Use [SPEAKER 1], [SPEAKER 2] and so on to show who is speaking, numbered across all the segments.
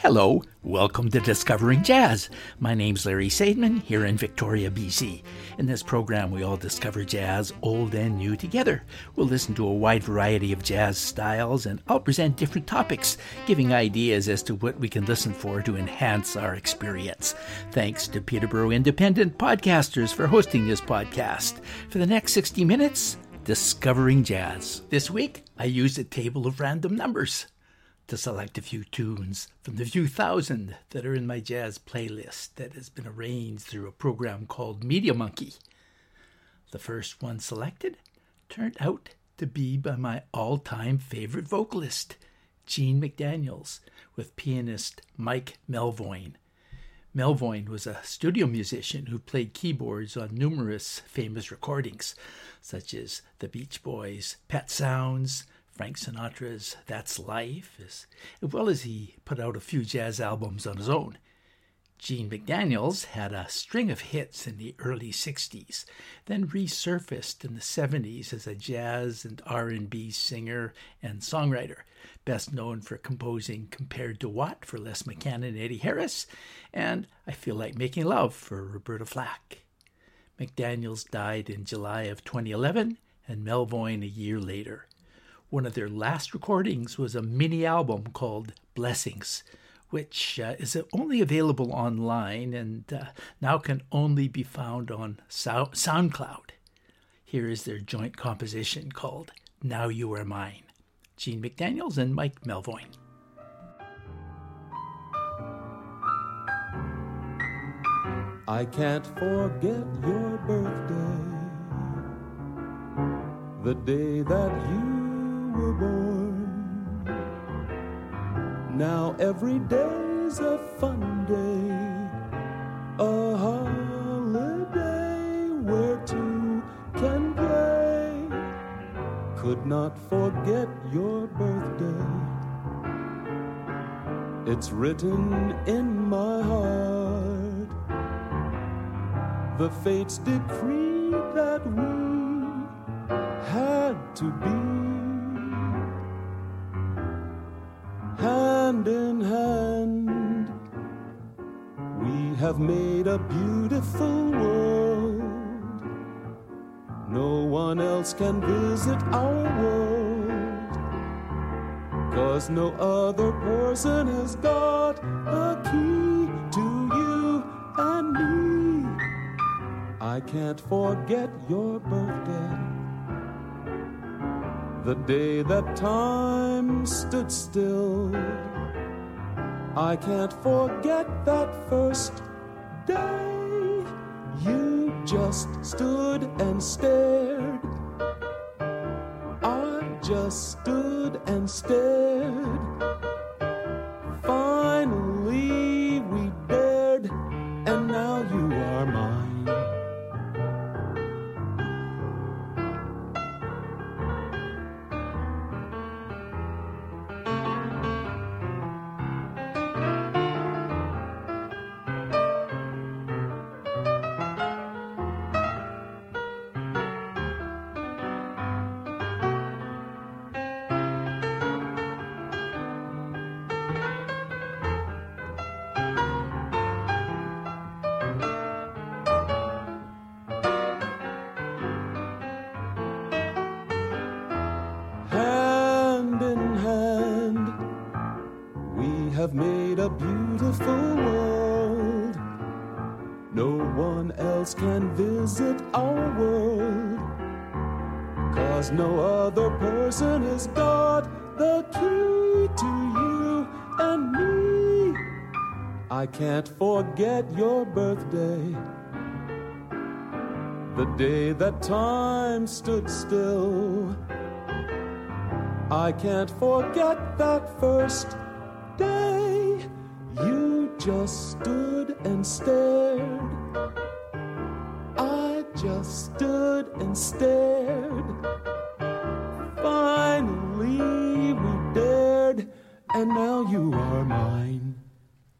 [SPEAKER 1] Hello, welcome to Discovering Jazz. My name's Larry Sadman here in Victoria, BC. In this program, we all discover jazz, old and new, together. We'll listen to a wide variety of jazz styles and I'll present different topics, giving ideas as to what we can listen for to enhance our experience. Thanks to Peterborough Independent Podcasters for hosting this podcast. For the next 60 minutes, Discovering Jazz. This week, I used a table of random numbers to select a few tunes from the few thousand that are in my jazz playlist that has been arranged through a program called Media Monkey. The first one selected turned out to be by my all time favorite vocalist, Gene McDaniels, with pianist Mike Melvoin. Melvoin was a studio musician who played keyboards on numerous famous recordings, such as the Beach Boys' Pet Sounds, Frank Sinatra's That's Life, as, well as he put out a few jazz albums on his own. Gene McDaniels had a string of hits in the early 60s, then resurfaced in the 70s as a jazz and R&B singer and songwriter, best known for composing Compared to What for Les McCann and Eddie Harris, and I Feel Like Making Love for Roberta Flack. McDaniels died in July of 2011 and Melvoin a year later. One of their last recordings was a mini album called Blessings, which uh, is only available online and uh, now can only be found on so- SoundCloud. Here is their joint composition called Now You Are Mine. Gene McDaniels and Mike Melvoin.
[SPEAKER 2] I can't forget your birthday, the day that you were born. Now every day's a fun day, a Could not forget your birthday. It's written in my heart. The fates decreed that we had to be hand in hand. We have made a beautiful else can visit our world. Cause no other person has got a key to you and me. I can't forget your birthday the day that time stood still. I can't forget that first day you just stood and stared. Just stood and stared. One else can visit our world. Cause no other person has got the key to you and me. I can't forget your birthday. The day that time stood still. I can't forget that first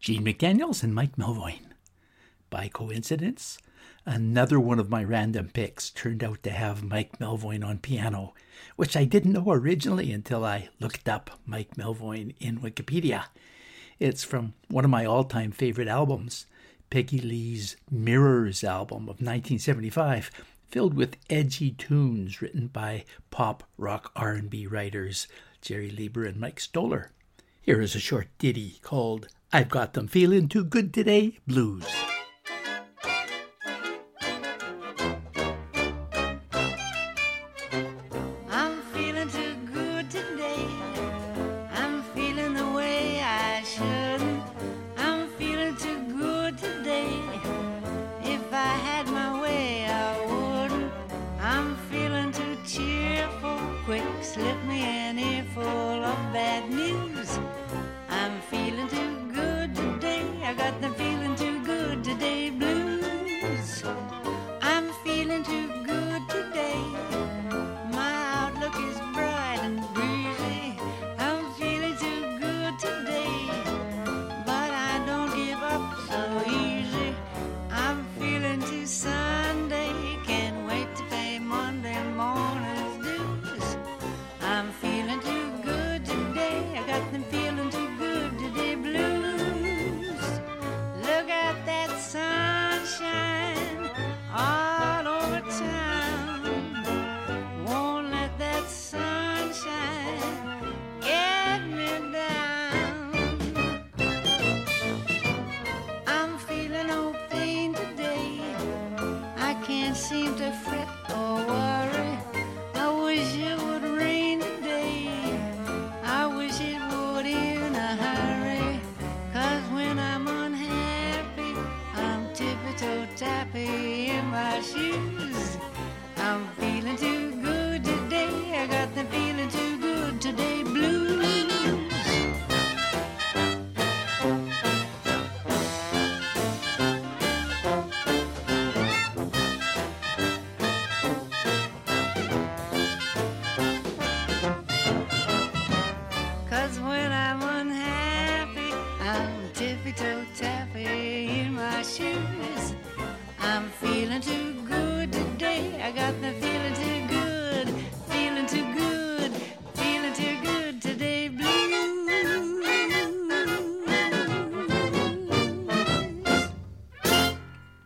[SPEAKER 1] Gene McDaniels and Mike Melvoin. By coincidence,
[SPEAKER 3] Another one of my random picks turned out to have Mike Melvoin on piano, which I didn't know originally until I looked up Mike Melvoin in Wikipedia. It's from one of my all-time favorite albums, Peggy Lee's Mirrors album of 1975, filled with edgy tunes written by pop rock R&B writers Jerry Leiber and Mike Stoller. Here is a short ditty called I've Got Them Feeling Too Good Today Blues.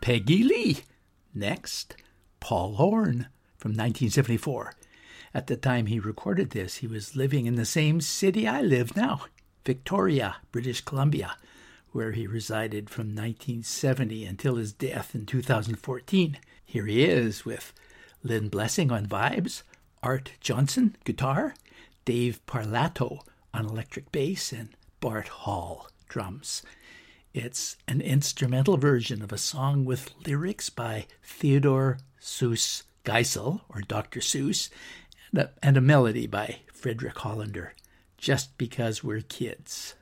[SPEAKER 3] Peggy Lee. Next, Paul Horn from 1974. At the time he recorded this, he was living in the same city I live now, Victoria, British Columbia, where he resided from 1970 until his death in 2014. Here he is with Lynn Blessing on vibes, Art Johnson guitar, Dave Parlato on electric bass, and Bart Hall drums. It's an instrumental version of a song with lyrics by Theodore Seuss Geisel, or Dr. Seuss, and a, and a melody by Frederick Hollander, Just Because We're Kids.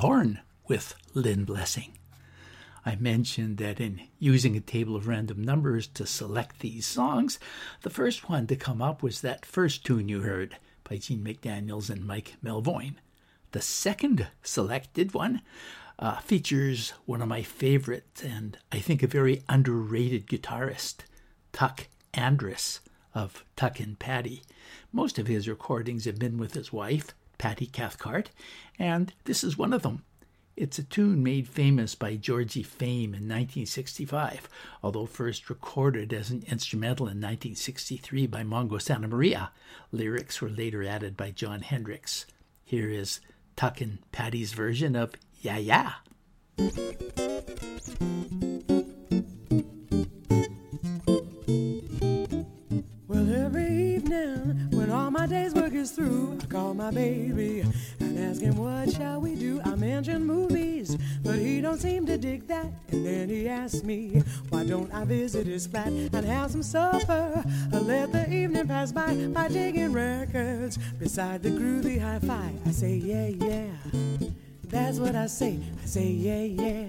[SPEAKER 1] Horn with Lynn Blessing. I mentioned that in using a table of random numbers to select these songs, the first one to come up was that first tune you heard by Gene McDaniels and Mike Melvoin. The second selected one uh, features one of my favorites and I think a very underrated guitarist, Tuck Andress of Tuck and Patty. Most of his recordings have been with his wife, Patty Cathcart, and this is one of them. It's a tune made famous by Georgie Fame in 1965, although first recorded as an instrumental in 1963 by Mongo Santa Maria. Lyrics were later added by Jon Hendricks. Here is Tuck and Patty's version of Yeah Yeah.
[SPEAKER 4] Day's work is through, I call my baby and ask him what shall we do. I mention movies, but he don't seem to dig that. And then he asks me, why don't I visit his flat and have some supper? I let the evening pass by by digging records beside the groovy hi-fi. I say yeah yeah, that's what I say. I say yeah yeah.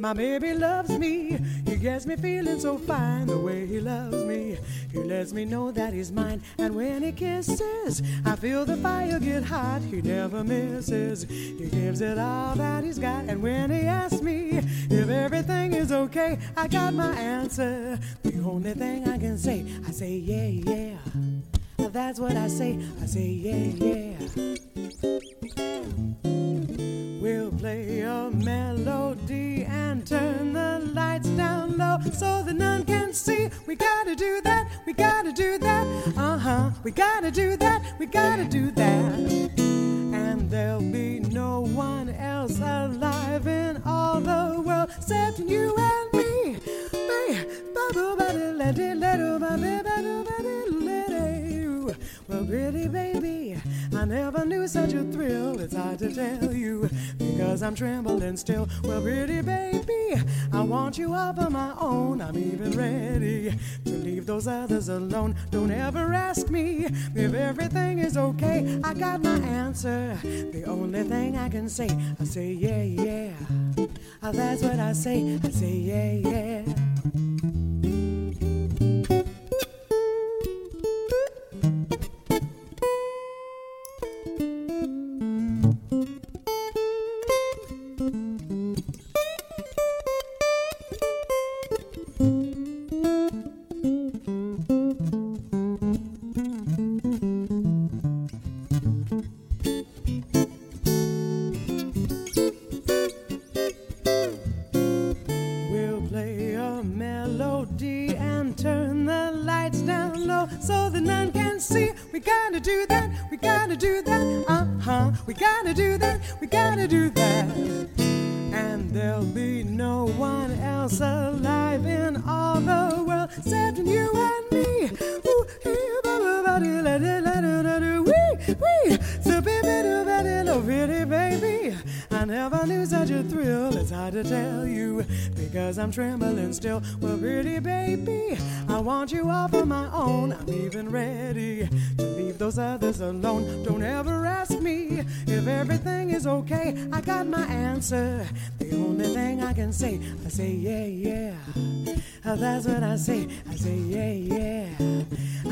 [SPEAKER 4] My baby loves me. He gets me feeling so fine the way he loves me. He lets me know that he's mine. And when he kisses, I feel the fire get hot. He never misses. He gives it all that he's got. And when he asks me if everything is okay, I got my answer. The only thing I can say, I say, yeah, yeah. That's what I say. I say, yeah, yeah. Play a melody and turn the lights down low so that none can see. We gotta do that, we gotta do that, uh huh. We gotta do that, we gotta do that. And there'll be no one else alive in all the world except you and me. Well, pretty baby, I never knew such a thrill. It's hard to tell you because I'm trembling still. Well, pretty baby, I want you all for my own. I'm even ready to leave those others alone. Don't ever ask me if everything is okay. I got my answer. The only thing I can say, I say yeah, yeah. That's what I say. I say yeah, yeah. saving you and me. Ooh. So baby, do, baby, love, really, baby. I never knew such a thrill. It's hard to tell you because I'm trembling still. Well, really, baby, I want you all for my own. I'm even ready to leave those others alone. Don't ever ask if everything is okay. I got my answer. The only thing I can say, I say yeah, yeah. That's what I say. I say yeah, yeah.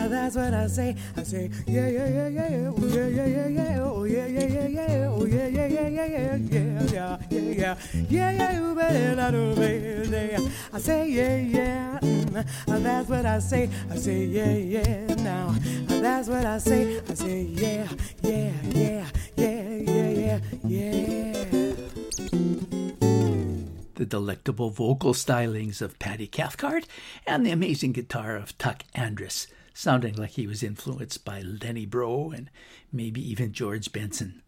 [SPEAKER 4] That's what I say. I say yeah, yeah, yeah, yeah. Oh yeah, yeah, yeah, yeah. Oh yeah, yeah, yeah, yeah. Oh yeah, yeah, yeah, yeah, yeah, yeah, yeah, yeah, yeah, yeah. You better not obey. I say yeah, yeah. Uh, that's what I say. I say yeah, yeah. Now uh, that's what I say. I say yeah, yeah, yeah, yeah, yeah, yeah, yeah
[SPEAKER 1] the delectable vocal stylings of Patty Cathcart, and the amazing guitar of Tuck Andress, sounding like he was influenced by Lenny Breau and maybe even George Benson.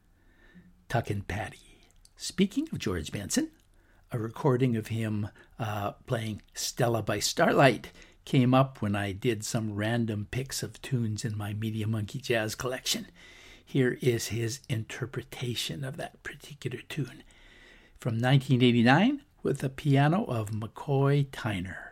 [SPEAKER 1] Tuck and Patty. Speaking of George Benson, a recording of him uh, playing Stella by Starlight came up when I did some random picks of tunes in my Media Monkey Jazz collection. Here is his interpretation of that particular tune. From 1989, with the piano of McCoy Tyner.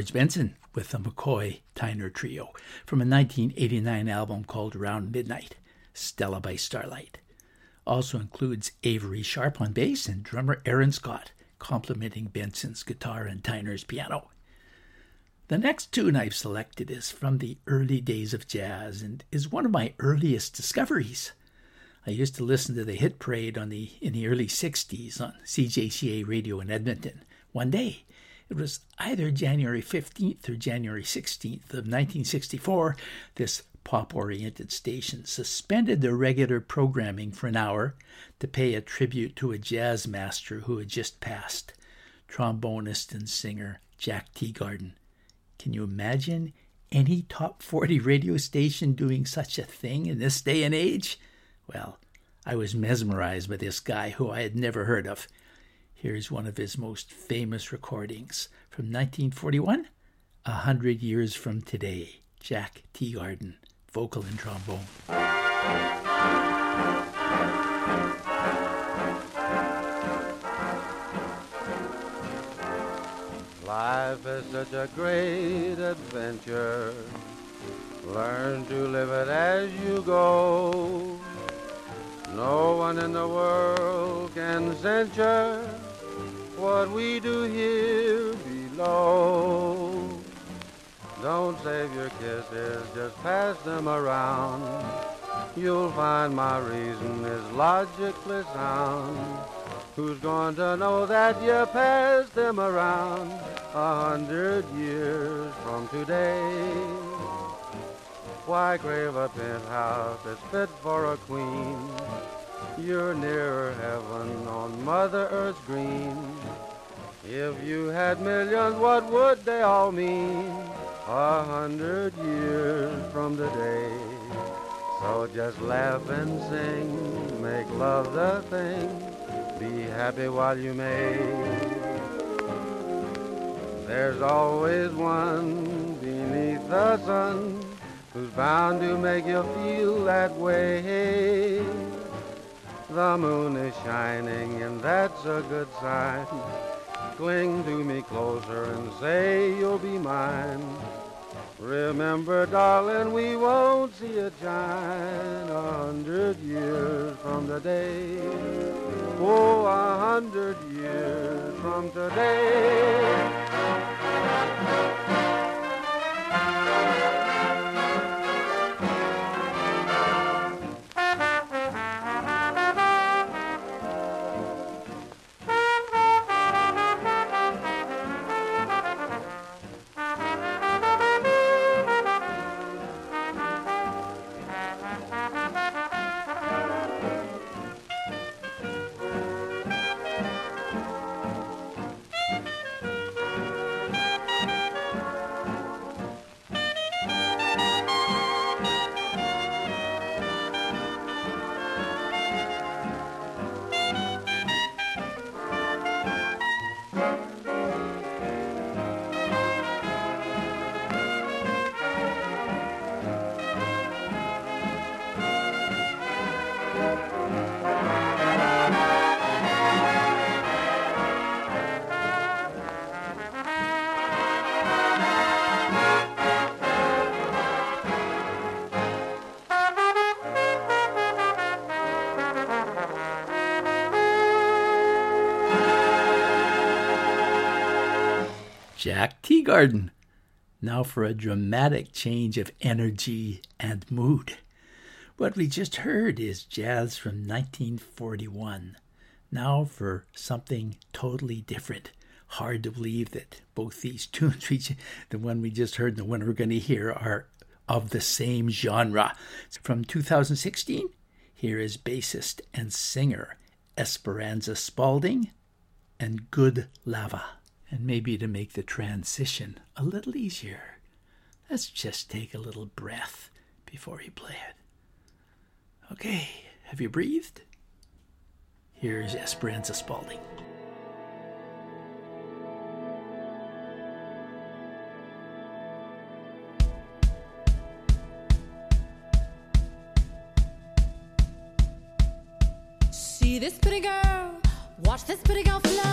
[SPEAKER 1] George Benson with the McCoy Tyner Trio from a 1989 album called Around Midnight, Stella by Starlight. Also includes Avery Sharpe on bass and drummer Aaron Scott, complementing Benson's guitar and Tyner's piano. The next tune I've selected is from the early days of jazz and is one of my earliest discoveries. I used to listen to the hit parade on the in the early 60s on CJCA radio in Edmonton. One day, it was either January 15th or January 16th of 1964, this pop oriented station suspended their regular programming for an hour to pay a tribute to a jazz master who had just passed, trombonist and singer Jack Teagarden. Can you imagine any top 40 radio station doing such a thing in this day and age? Well, I was mesmerized by this guy who I had never heard of. Here's one of his most famous recordings from 1941, a hundred years from today. Jack Teagarden, vocal and trombone.
[SPEAKER 5] Life is such a great adventure. Learn to live it as you go. No one in the world can censure what we do here below. Don't save your kisses, just pass them around. You'll find my reason is logically sound. Who's going to know that you passed them around a hundred years from today? Why crave a penthouse that's fit for a queen? You're nearer heaven on Mother Earth's green. If you had millions, what would they all mean? A hundred years from today. So just laugh and sing, make love the thing. Be happy while you may. There's always one beneath the sun who's bound to make you feel that way. The moon is shining and that's a good sign. Cling to me closer and say you'll be mine. Remember, darling, we won't see it shine a hundred years from today. Oh, a hundred years from today.
[SPEAKER 1] Jack Teagarden. Now for a dramatic change of energy and mood. What we just heard is jazz from 1941. Now for something totally different. Hard to believe that both these tunes, the one we just heard and the one we're going to hear, are of the same genre. From 2016, here is bassist and singer Esperanza Spalding and Good Lava. And maybe to make the transition a little easier, let's just take a little breath before you play it. Okay, have you breathed? Here's Esperanza Spalding.
[SPEAKER 6] See this pretty girl, watch this pretty girl flow.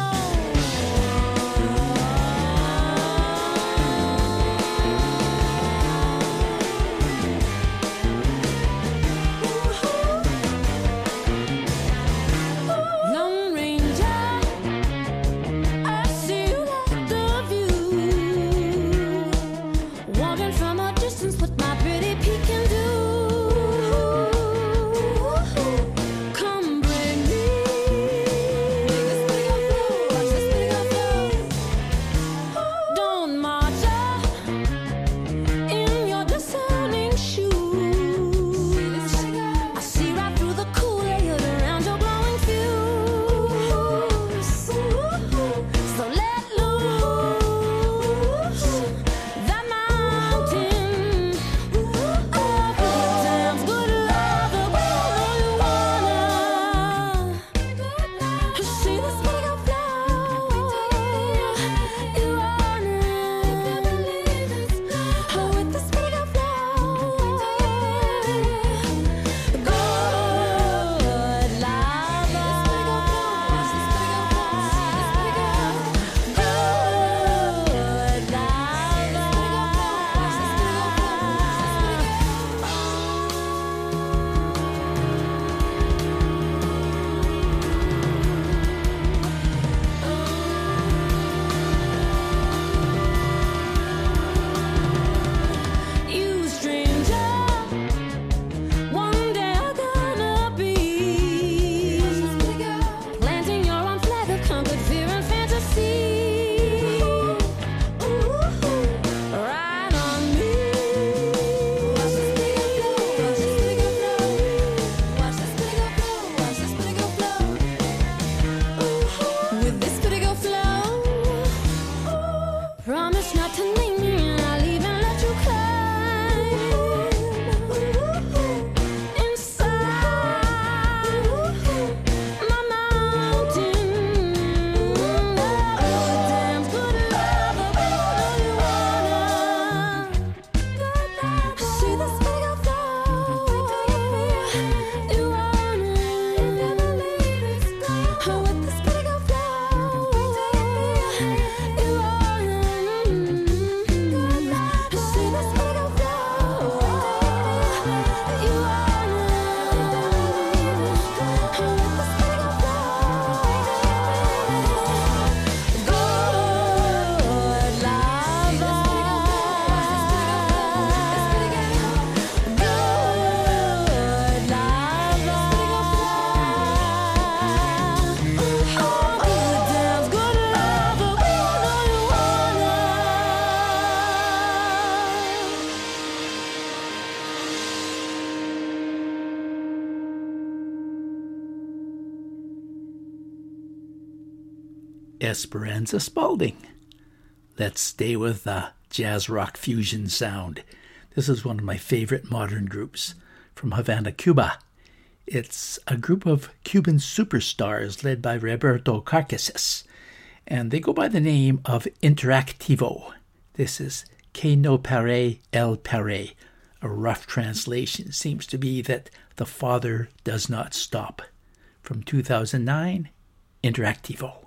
[SPEAKER 7] Esperanza Spalding. Let's stay with the jazz rock fusion sound. This is one of my favorite modern groups from Havana, Cuba. It's a group of Cuban superstars led by Roberto Carcassés, and they go by the name of Interactivo. This is Que no pare el pare. A rough translation seems to be that the father does not stop. From 2009, Interactivo.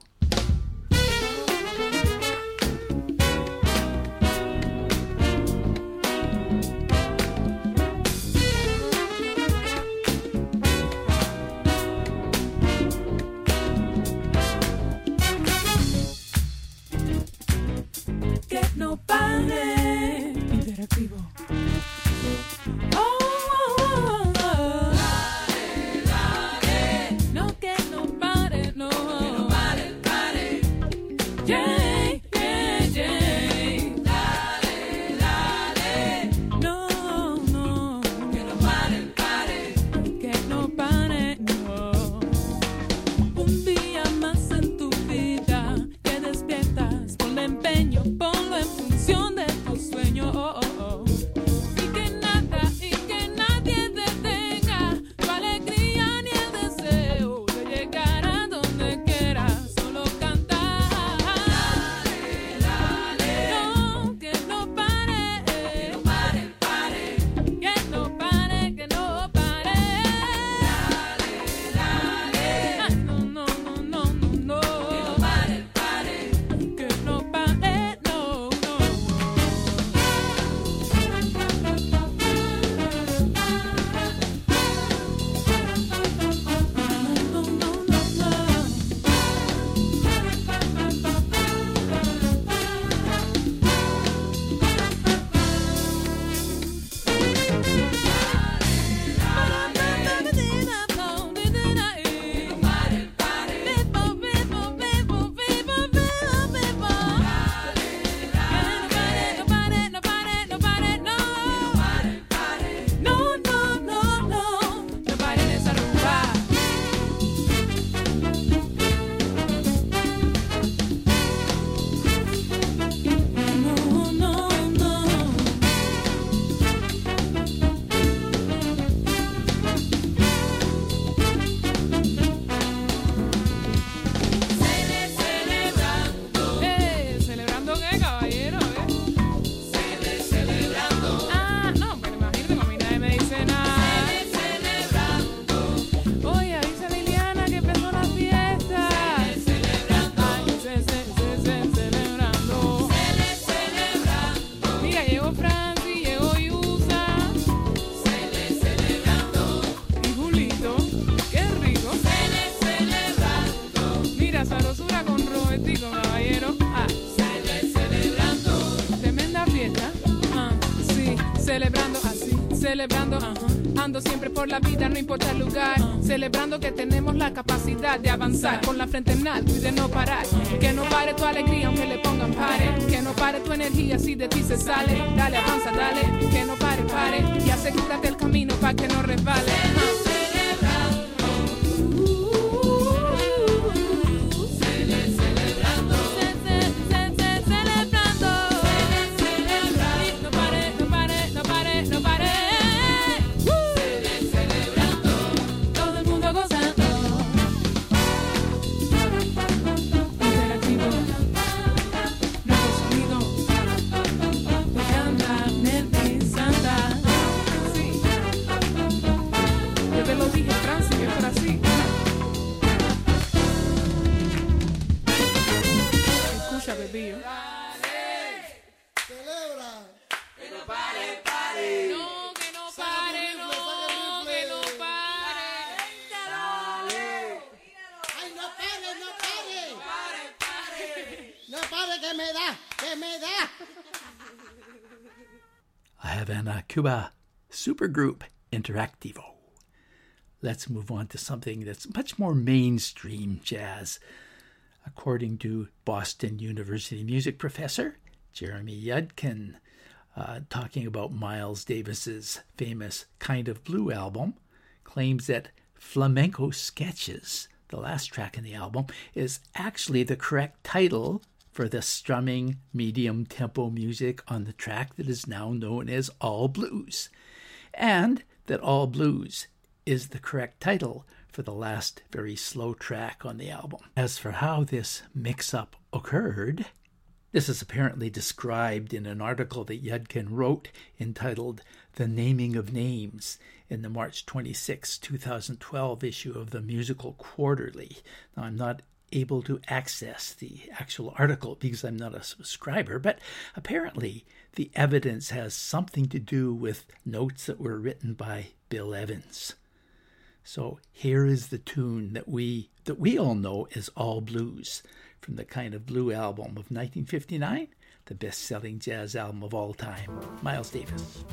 [SPEAKER 1] Importa el lugar. Celebrando que tenemos la capacidad de avanzar con la frente en alto y de no parar. Que no pare tu alegría aunque le pongan pare. Que no pare tu energía si de ti se sale. Dale, avanza, dale. Que no pare, pare. Y asegúrate el camino para que no resbale.
[SPEAKER 7] Cuba supergroup Interactivo. Let's move on to something that's much more mainstream jazz. According to Boston University music professor Jeremy Yudkin, uh, talking about Miles Davis's famous Kind of Blue album, claims that flamenco sketches
[SPEAKER 1] the last track in the album, is actually the correct title for the strumming medium tempo music on the track that is now known as All Blues, and that All Blues is the correct title for the last very slow track on the album. As for how this mix up occurred, this is apparently described in an article that Yudkin wrote entitled The Naming of Names in the March 26, 2012 issue of the Musical Quarterly. Now, I'm not able to access the actual article because I'm not a subscriber, but apparently the evidence has something to do with notes that were written by Bill Evans. So here is the tune that we that we all know as All Blues from the Kind of Blue album of 1959, the best-selling jazz album of all time. Miles Davis.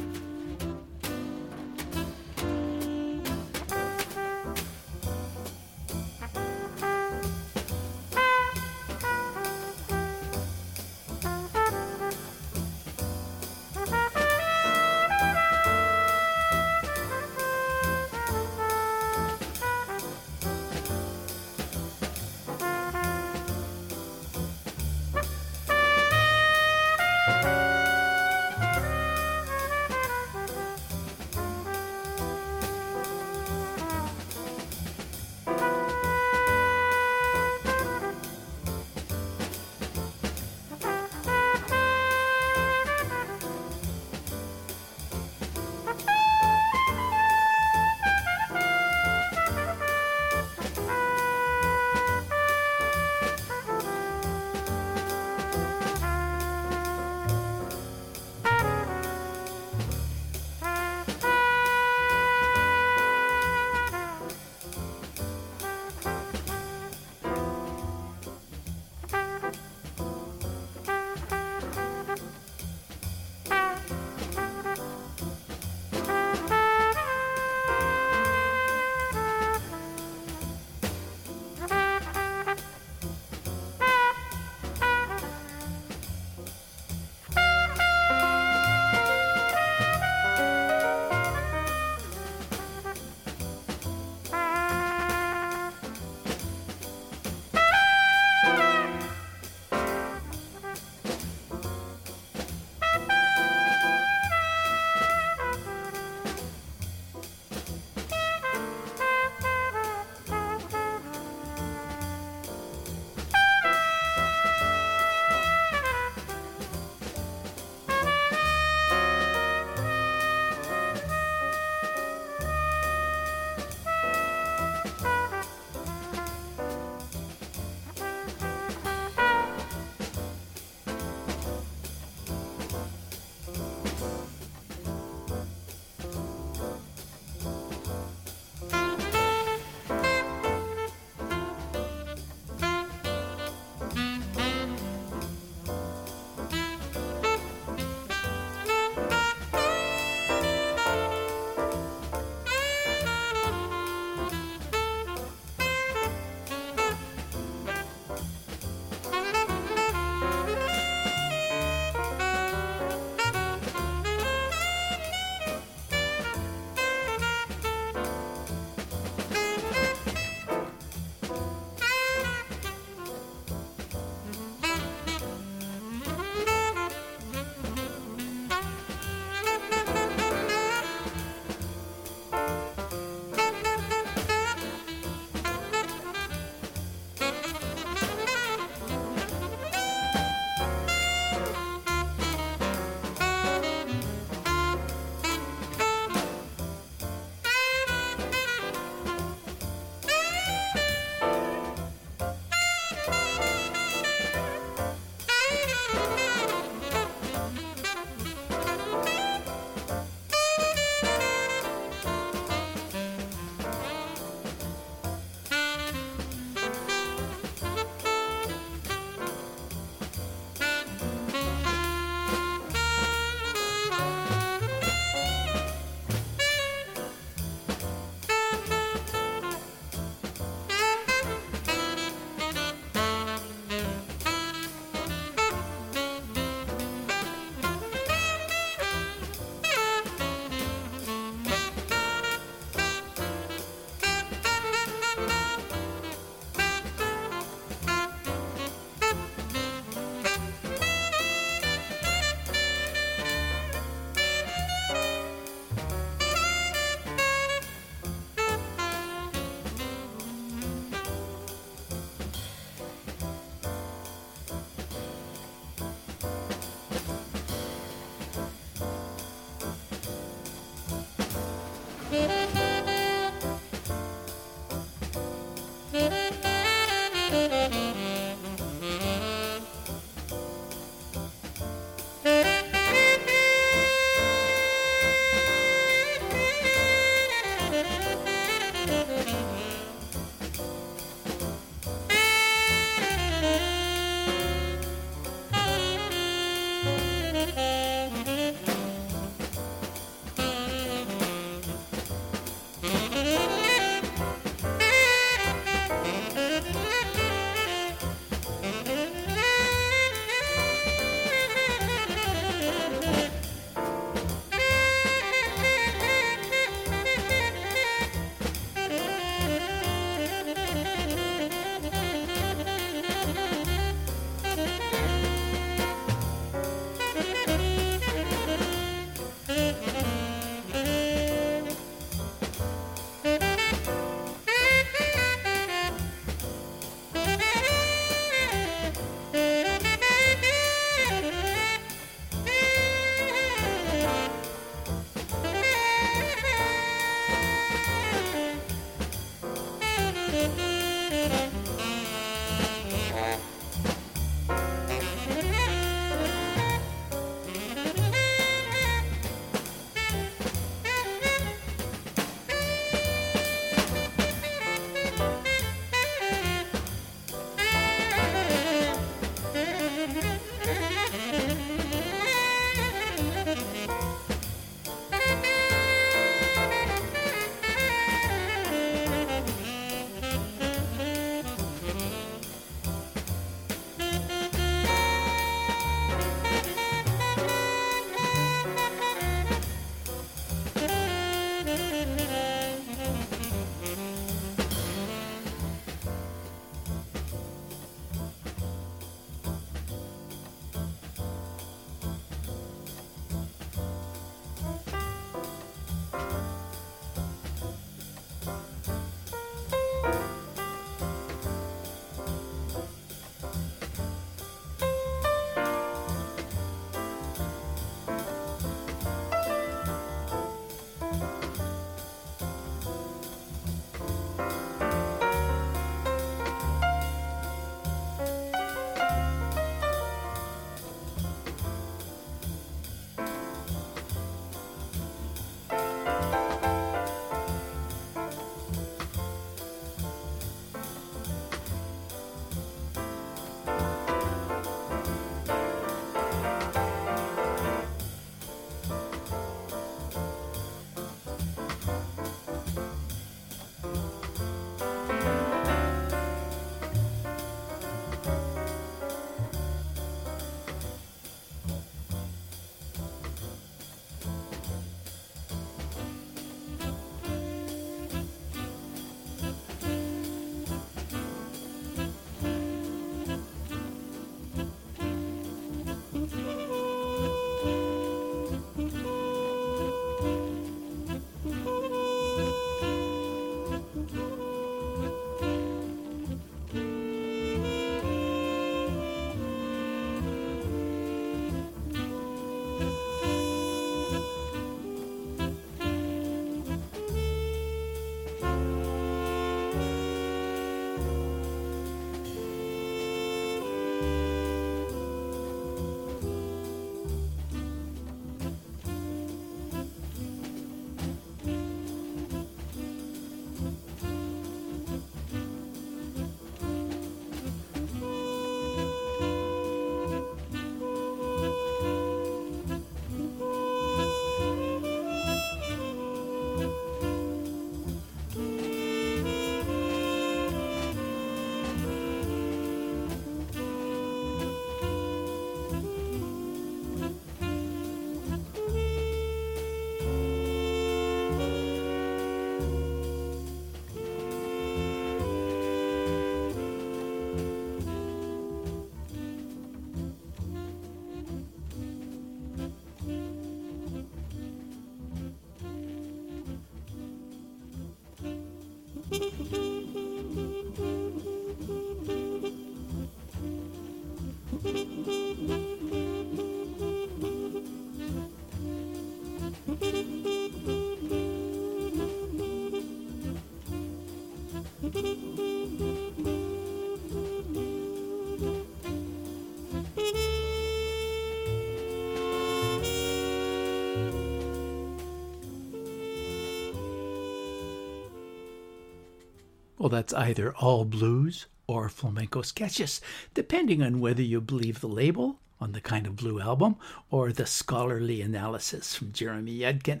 [SPEAKER 1] Well, that's either all blues or flamenco sketches, depending on whether you believe the label on the Kind of Blue album or the scholarly analysis from Jeremy Yudkin.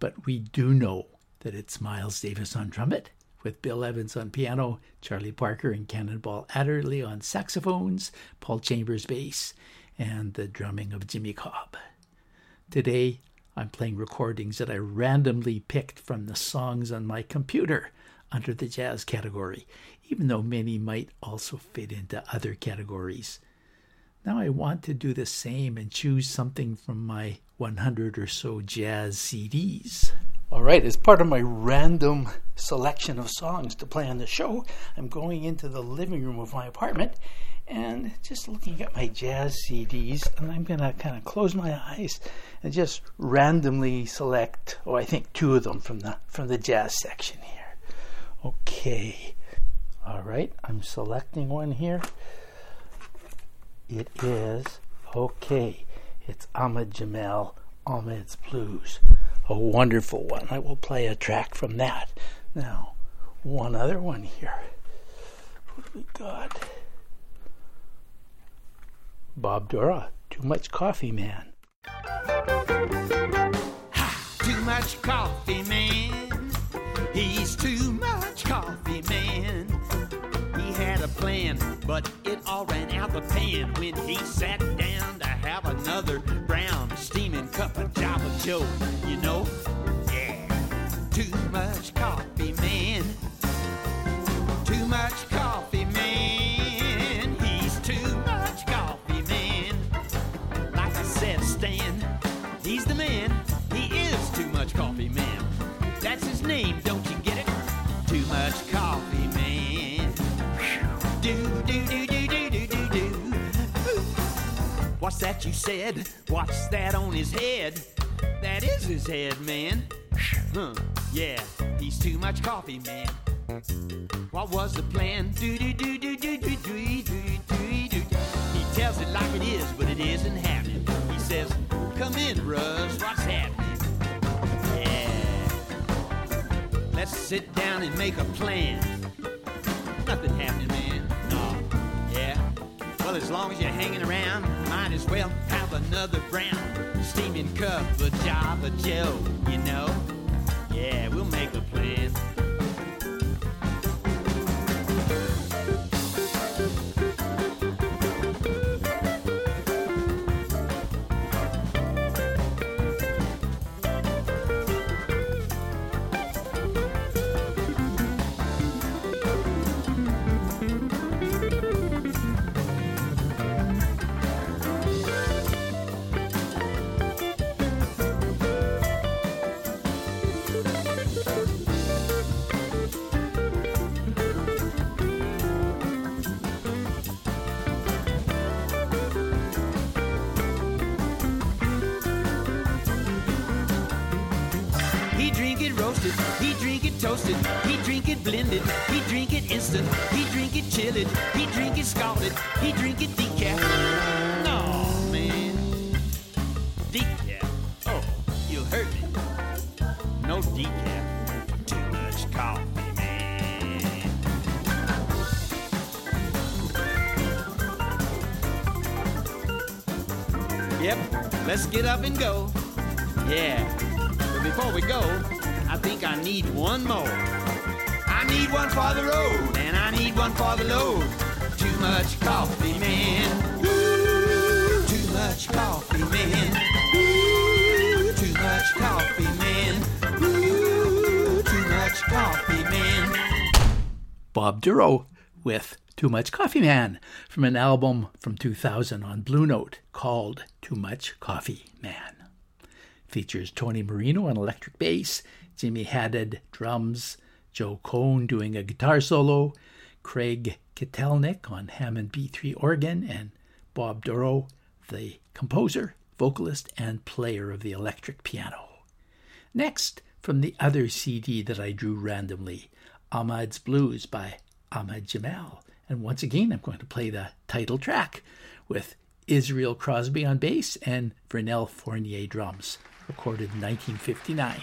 [SPEAKER 1] But we do know that it's Miles Davis on trumpet, with Bill Evans on piano, Charlie Parker and Cannonball Adderley on saxophones, Paul Chambers bass, and the drumming of Jimmy Cobb. Today, I'm playing recordings that I randomly picked from the songs on my computer under the jazz category, even though many might also fit into other categories. Now I want to do the same and choose something from my 100 or so jazz CDs. All right, as part of my random selection of songs to play on the show, I'm going into the living room of my apartment and just looking at my jazz CDs, and I'm going to kind of close my eyes and just randomly select, oh, I think two of them from the from the jazz section here. Okay. All right, I'm selecting one here. It is okay. It's Ahmad Jamal Ahmad's Blues. A wonderful one. I will play a track from that. Now, one other one here. What do we got? Bob Dorough, Too Much Coffee Man.
[SPEAKER 8] Too much coffee, man. He's too much coffee, man. He had a plan, but it all ran out the pan when he sat down to have another brown steaming cup of Java Joe. You know, yeah. Too much coffee, man. Too much What's that you said? What's that on his head? That is his head, man. Huh, yeah, he's too much coffee, man. What was the plan? He tells it like it is, but it isn't happening. He says, "Come in, Russ. What's happening?" Yeah. Let's sit down and make a plan. Nothing happening, man. No. Yeah. Well, as long as you're hanging around, might as well have another brown steaming cup of Java Joe. You know. Instant, he drink it chilled, he drink it scalded, he drink it decaf. No, man. Decaf. Oh, you hurt me. No decaf. Too much coffee, man. Yep, let's get up and go. Yeah. But before we go, I think I need one more. I need one for the road, one for the load. Too much coffee, man. Ooh, too much coffee, man. Ooh, too much coffee, man. Ooh, too much coffee, man.
[SPEAKER 1] Bob Dorough with Too Much Coffee Man from an album from 2000 on Blue Note called Too Much Coffee Man. Features Tony Marino on electric bass, Jimmy Haddad drums, Joe Cohn doing a guitar solo, Craig Kitelnik on Hammond B3 organ, and Bob Dorough, the composer, vocalist, and player of the electric piano. Next, from the other CD that I drew randomly, Ahmad's Blues by Ahmad Jamal. And once again, I'm going to play the title track with Israel Crosby on bass and Vernel Fournier drums, recorded in 1959.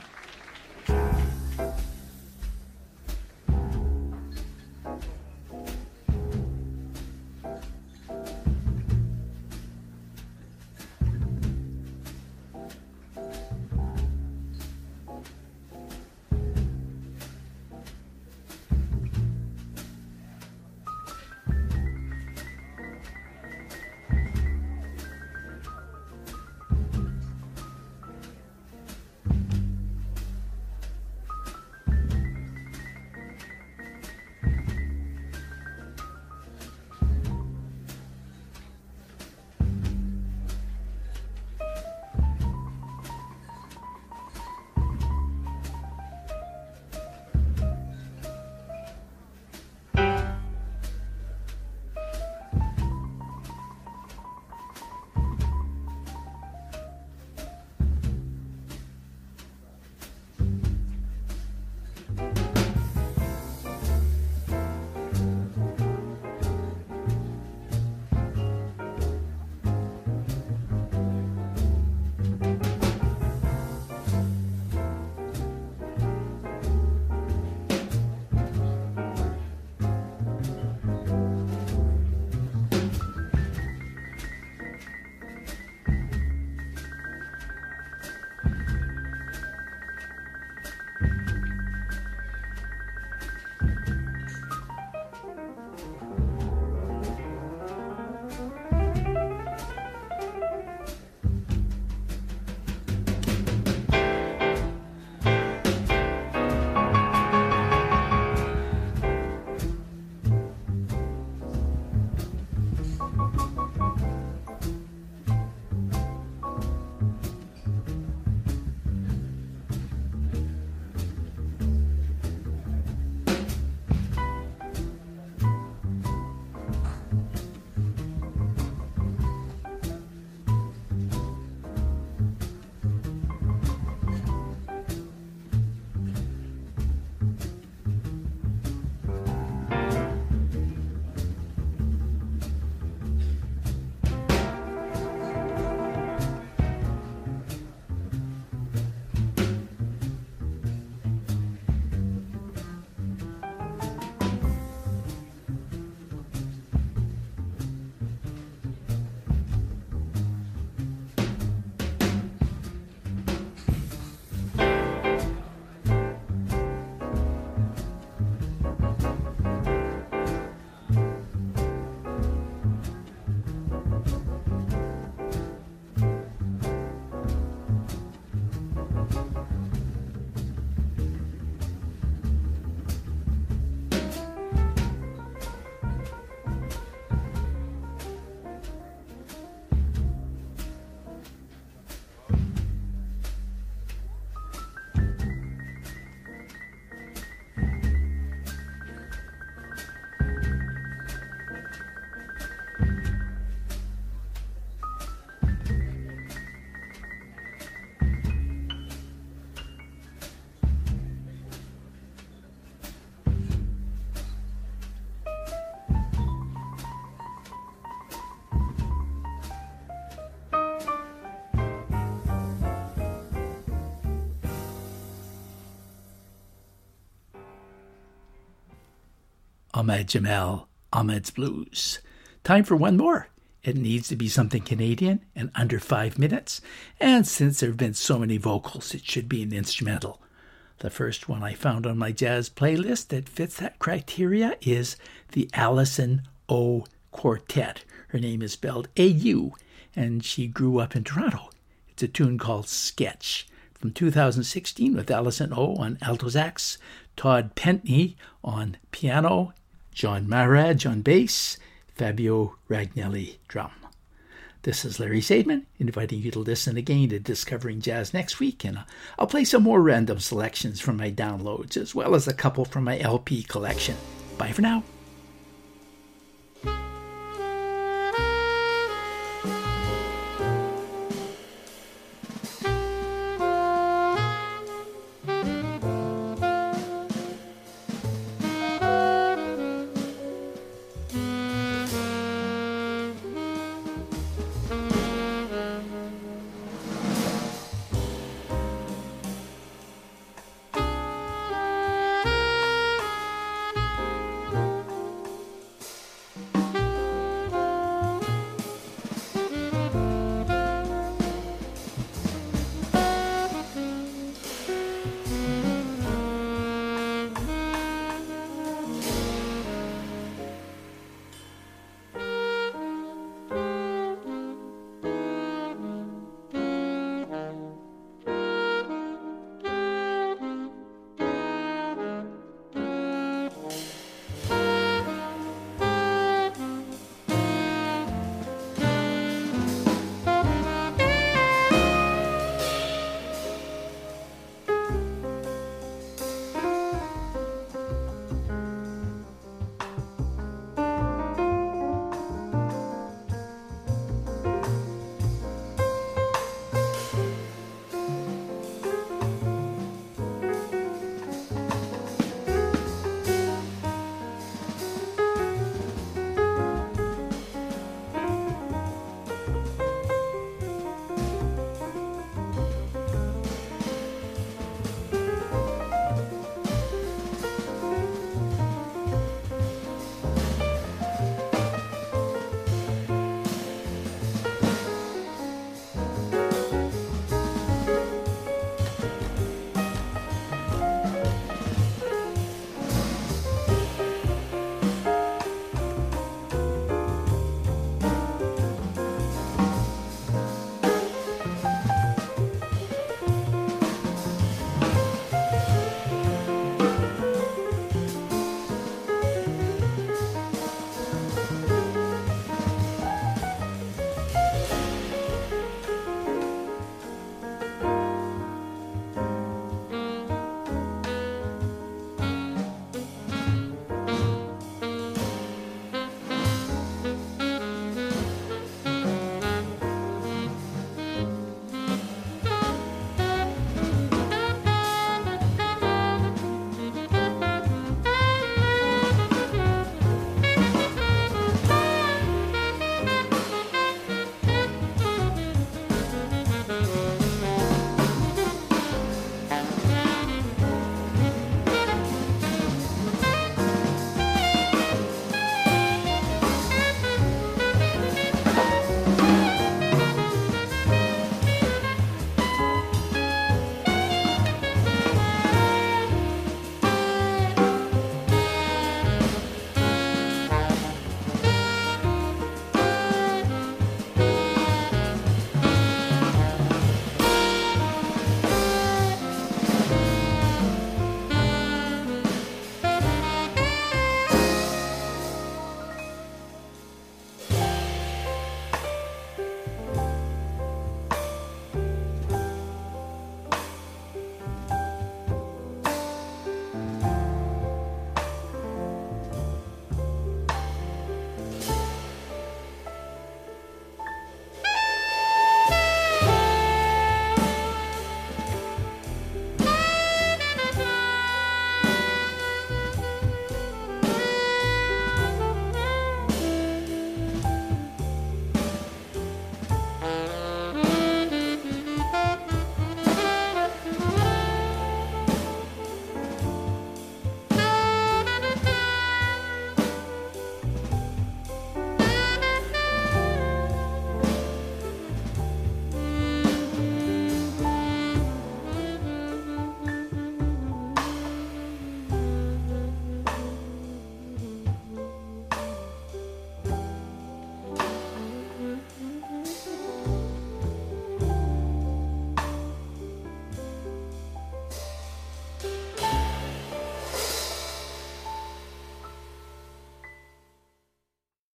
[SPEAKER 1] Ahmad Jamal, Ahmad's Blues. Time for one more. It needs to be something Canadian and under five minutes, and since there have been so many vocals, it should be an instrumental. The first one I found on my jazz playlist that fits that criteria is the Alison Au Quartet. Her name is spelled A U, and she grew up in Toronto. It's a tune called Sketch from 2016 with Alison Au on alto sax, Todd Pentney on piano, Jon Maharaj, John Bass, Fabio Ragnelli Drum. This is Larry Sadman inviting you to listen again to Discovering Jazz next week, and I'll play some more random selections from my downloads as well as a couple from my LP collection. Bye for now.